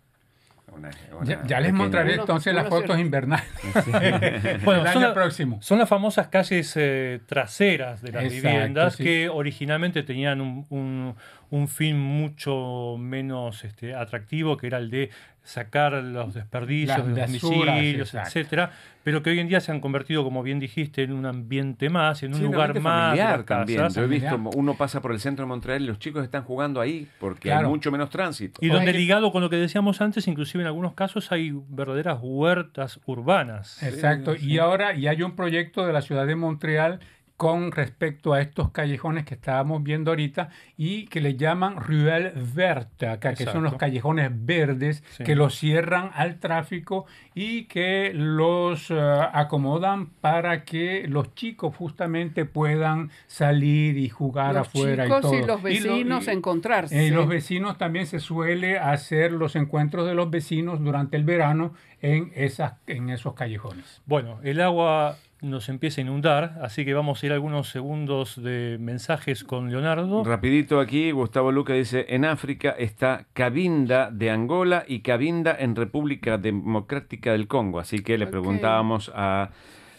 una- una Ya, ya les mostraré Uno- entonces las fotos invernales. Bueno, el son año la- próximo. Son las famosas calles eh, traseras de las Exacto, viviendas sí. que originalmente tenían un, un- un fin mucho menos este, atractivo, que era el de sacar los desperdicios Las de los basuras, domicilios, exacto. etcétera, pero que hoy en día se han convertido, como bien dijiste, en un ambiente más, en un Sí, lugar más familiar también. Yo he visto, uno pasa por el centro de Montreal y los chicos están jugando ahí porque Claro. hay mucho menos tránsito. y donde ligado con lo que decíamos antes, inclusive en algunos casos hay verdaderas huertas urbanas. Exacto. Y ahora y hay un proyecto de la ciudad de Montreal con respecto a estos callejones que estábamos viendo ahorita y que le llaman Ruelle Verte, acá, que son los callejones verdes Sí. que los cierran al tráfico y que los eh, acomodan para que los chicos justamente puedan salir y jugar los afuera chicos y todo. y los lo- vecinos y- encontrarse. eh, los vecinos también se suele hacer los encuentros de los vecinos durante el verano en, esas, en esos callejones. Bueno, el agua nos empieza a inundar, así que vamos a ir a algunos segundos de mensajes con Leonardo. Rapidito aquí, Gustavo Luca dice, en África está Cabinda de Angola y Cabinda en República Democrática del Congo. Así que le preguntábamos a,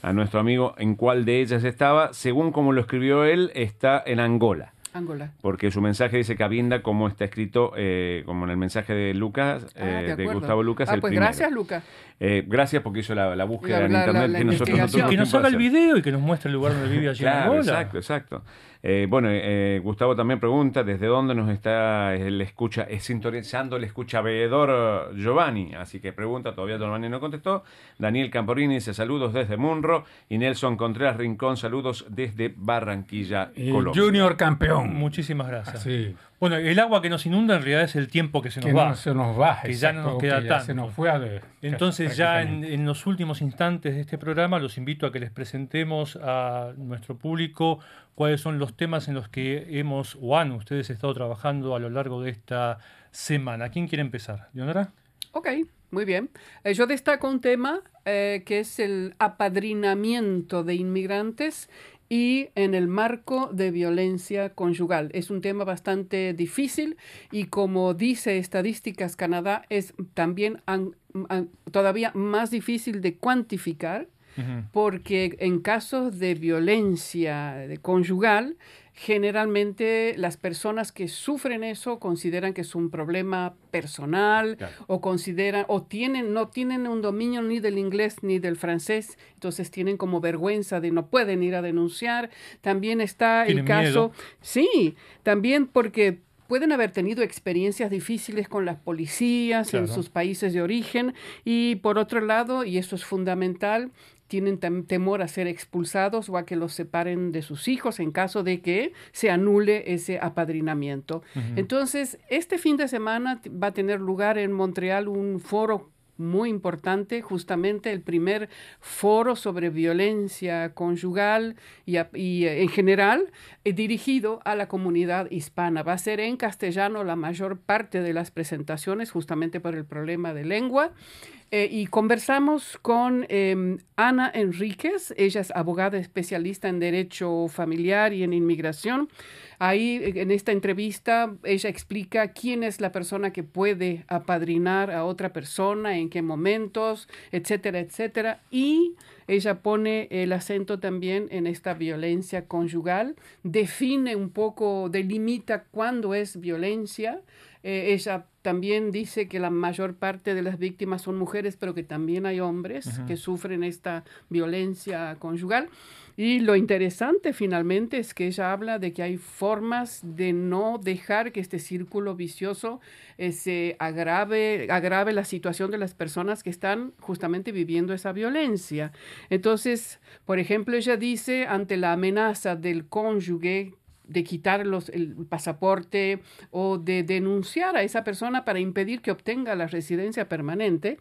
a nuestro amigo en cuál de ellas estaba. Según como lo escribió él, está en Angola. Angola. Porque su mensaje dice Cabinda, como está escrito, eh, como en el mensaje de Lucas, Ah, eh, de. Gustavo Lucas. Ah, el pues primero. gracias, Luca. Eh, gracias porque hizo la, la búsqueda La- en la- internet la- la que nosotros no tuvimos que nos haga el video y que nos muestre el lugar donde vive allí en Claro, Angola. exacto, exacto. Eh, bueno, eh, Gustavo también pregunta desde dónde nos está el escucha, eh, sintonizando el escucha veedor eh, Giovanni. Así que pregunta, todavía Giovanni no contestó. Daniel Camporini dice saludos desde Munro. Y Nelson Contreras Rincón, saludos desde Barranquilla, El Colombia. Junior campeón. Muchísimas gracias. Sí, Bueno, el agua que nos inunda en realidad es el tiempo que se nos que va. no se nos va. que ya no nos queda que tanto. Se nos fue a de- Entonces ya en, en los últimos instantes de este programa los invito a que les presentemos a nuestro público cuáles son los temas en los que hemos o han ustedes estado trabajando a lo largo de esta semana. ¿Quién quiere empezar? ¿Leonora? Ok, muy bien. Eh, yo destaco un tema eh, que es el apadrinamiento de inmigrantes y en el marco de violencia conyugal. Es un tema bastante difícil y como dice Estadísticas Canadá, es también todavía más difícil de cuantificar porque en casos de violencia de conyugal, generalmente las personas que sufren eso consideran que es un problema personal Claro. o consideran o tienen no tienen un dominio ni del inglés ni del francés, entonces tienen como vergüenza de no pueden ir a denunciar. También está el caso, miedo. sí, también porque pueden haber tenido experiencias difíciles con las policías en sus países de origen y por otro lado, y eso es fundamental, tienen temor a ser expulsados o a que los separen de sus hijos en caso de que se anule ese apadrinamiento. Entonces, este fin de semana va a tener lugar en Montreal un foro muy importante, justamente el primer foro sobre violencia conyugal y, eh, en general eh, dirigido a la comunidad hispana. Va a ser en castellano la mayor parte de las presentaciones, justamente por el problema de lengua. Eh, y conversamos con eh, Ana Enríquez, ella es abogada especialista en derecho familiar y en inmigración. Ahí eh, en esta entrevista ella explica quién es la persona que puede apadrinar a otra persona, en qué momentos, etcétera, etcétera. Y ella pone el acento también en esta violencia conyugal, define un poco, delimita cuándo es violencia. Eh, ella también dice que la mayor parte de las víctimas son mujeres, pero que también hay hombres que sufren esta violencia conyugal. Y lo interesante finalmente es que ella habla de que hay formas de no dejar que este círculo vicioso eh, se agrave, agrave la situación de las personas que están justamente viviendo esa violencia. Entonces, por ejemplo, ella dice, ante la amenaza del cónyuge de quitar los- el pasaporte o de denunciar a esa persona para impedir que obtenga la residencia permanente,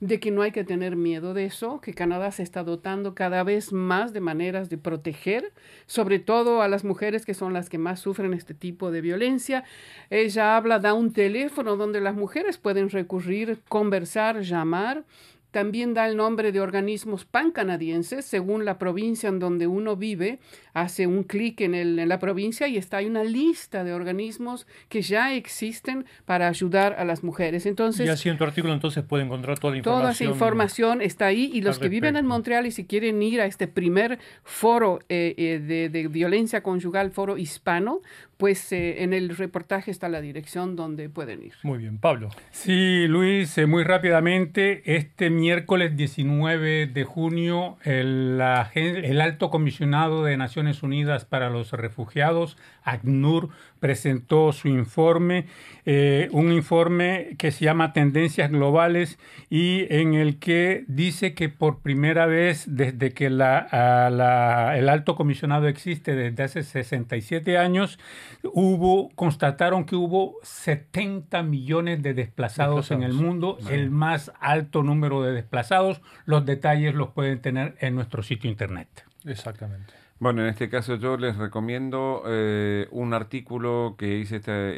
de que no hay que tener miedo de eso, que Canadá se está dotando cada vez más de maneras de proteger, sobre todo a las mujeres que son las que más sufren este tipo de violencia. Ella habla, da un teléfono donde las mujeres pueden recurrir, conversar, llamar. También da el nombre de organismos pancanadienses, según la provincia en donde uno vive. Hace un clic en, el- en la provincia y está hay una lista de organismos que ya existen para ayudar a las mujeres. Entonces, y así en tu artículo entonces puede encontrar toda la información. Toda esa información está ahí y los que viven en. Montreal y si quieren ir a este primer foro eh, eh, de, de violencia conyugal, foro hispano, pues eh, en el reportaje está la dirección donde pueden ir. Muy bien, Pablo. Sí, Luis, eh, muy rápidamente, este miércoles 19 de junio, el, el alto comisionado de Naciones Unidas para los Refugiados, ACNUR, presentó su informe, eh, un informe que se llama Tendencias Globales y en el que dice que por primera vez desde que la, el alto comisionado existe, desde hace 67 años, hubo, constataron que hubo 70 millones de desplazados, en el mundo, el más alto número de desplazados. Los detalles los pueden tener en nuestro sitio internet. Exactamente. Bueno, en este caso yo les recomiendo eh, un artículo que hice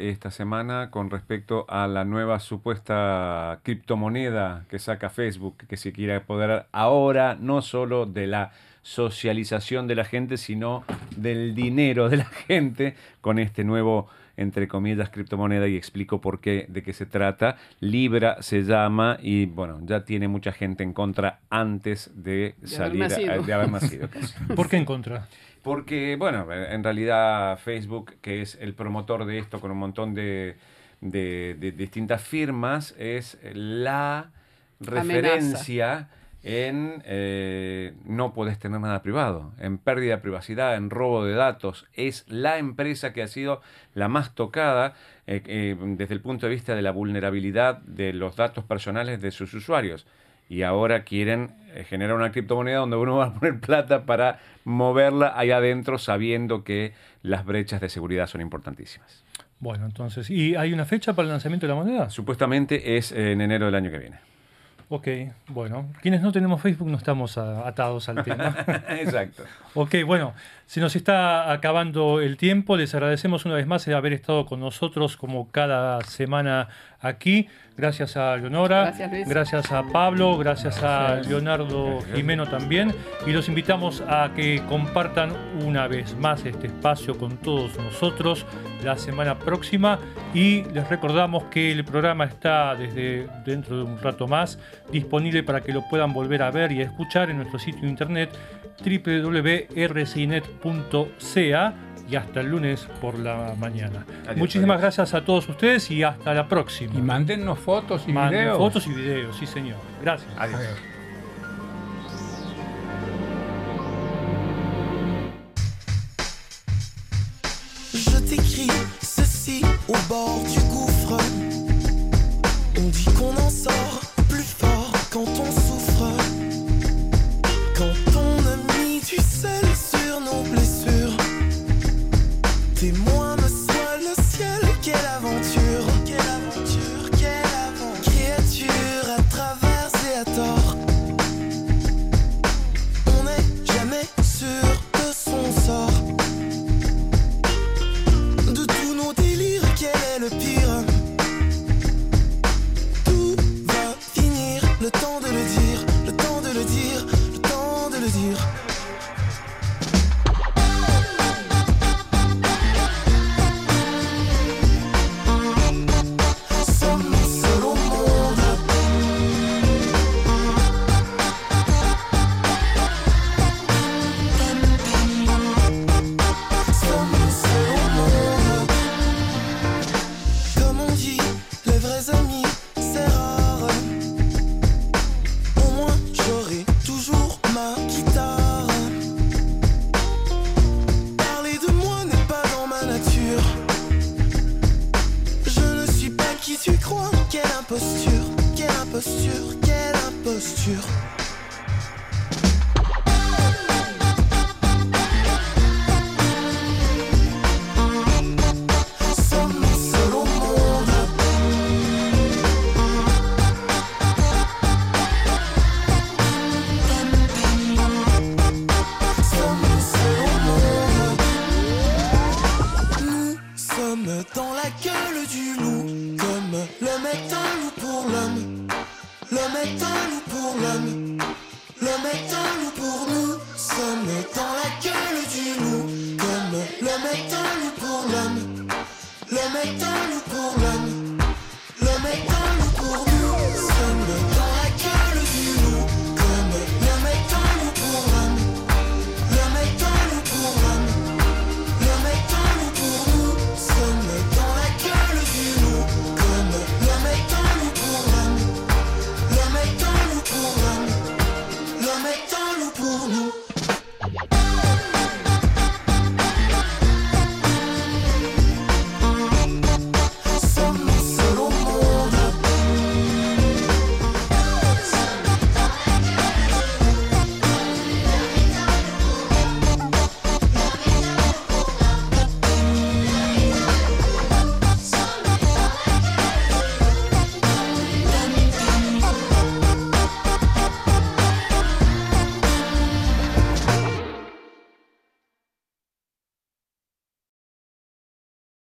esta, semana con respecto a la nueva supuesta criptomoneda que saca Facebook, que se quiere apoderar ahora no solo de la socialización de la gente, sino del dinero de la gente con este nuevo, entre comillas, criptomoneda y explico por qué, de qué se trata. Libra se llama y bueno, ya tiene mucha gente en contra antes de, haber salir, a- nacido. de haber nacido. ¿Por qué en contra? Porque, bueno, en realidad Facebook, que es el promotor de esto con un montón de, de- de distintas firmas, es la referencia en eh, no podés tener nada privado, en pérdida de privacidad, en robo de datos. Es la empresa que ha sido la más tocada eh, eh, desde el punto de vista de la vulnerabilidad de los datos personales de sus usuarios y ahora quieren eh, generar una criptomoneda donde uno va a poner plata para moverla ahí adentro sabiendo que las brechas de seguridad son importantísimas. Bueno, entonces, ¿y hay una fecha para el lanzamiento de la moneda? Supuestamente es en enero del año que viene. Ok, bueno. Quienes no tenemos Facebook no estamos atados al tema. Exacto. Ok, bueno, se nos está acabando el tiempo. Les agradecemos una vez más el haber estado con nosotros como cada semana aquí. Gracias a Leonora, Gracias, Luis. gracias a Pablo, gracias a Leonardo Jimeno también. Y los invitamos a que compartan una vez más este espacio con todos nosotros la semana próxima. Y les recordamos que el programa está desde dentro de un rato más disponible para que lo puedan volver a ver y a escuchar en nuestro sitio internet www.rcinet.ca y hasta el lunes por la mañana. Adiós, Muchísimas adiós. gracias a todos ustedes y hasta la próxima. Y mándennos fotos y Manden videos. fotos y videos, sí señor. Gracias. Adiós.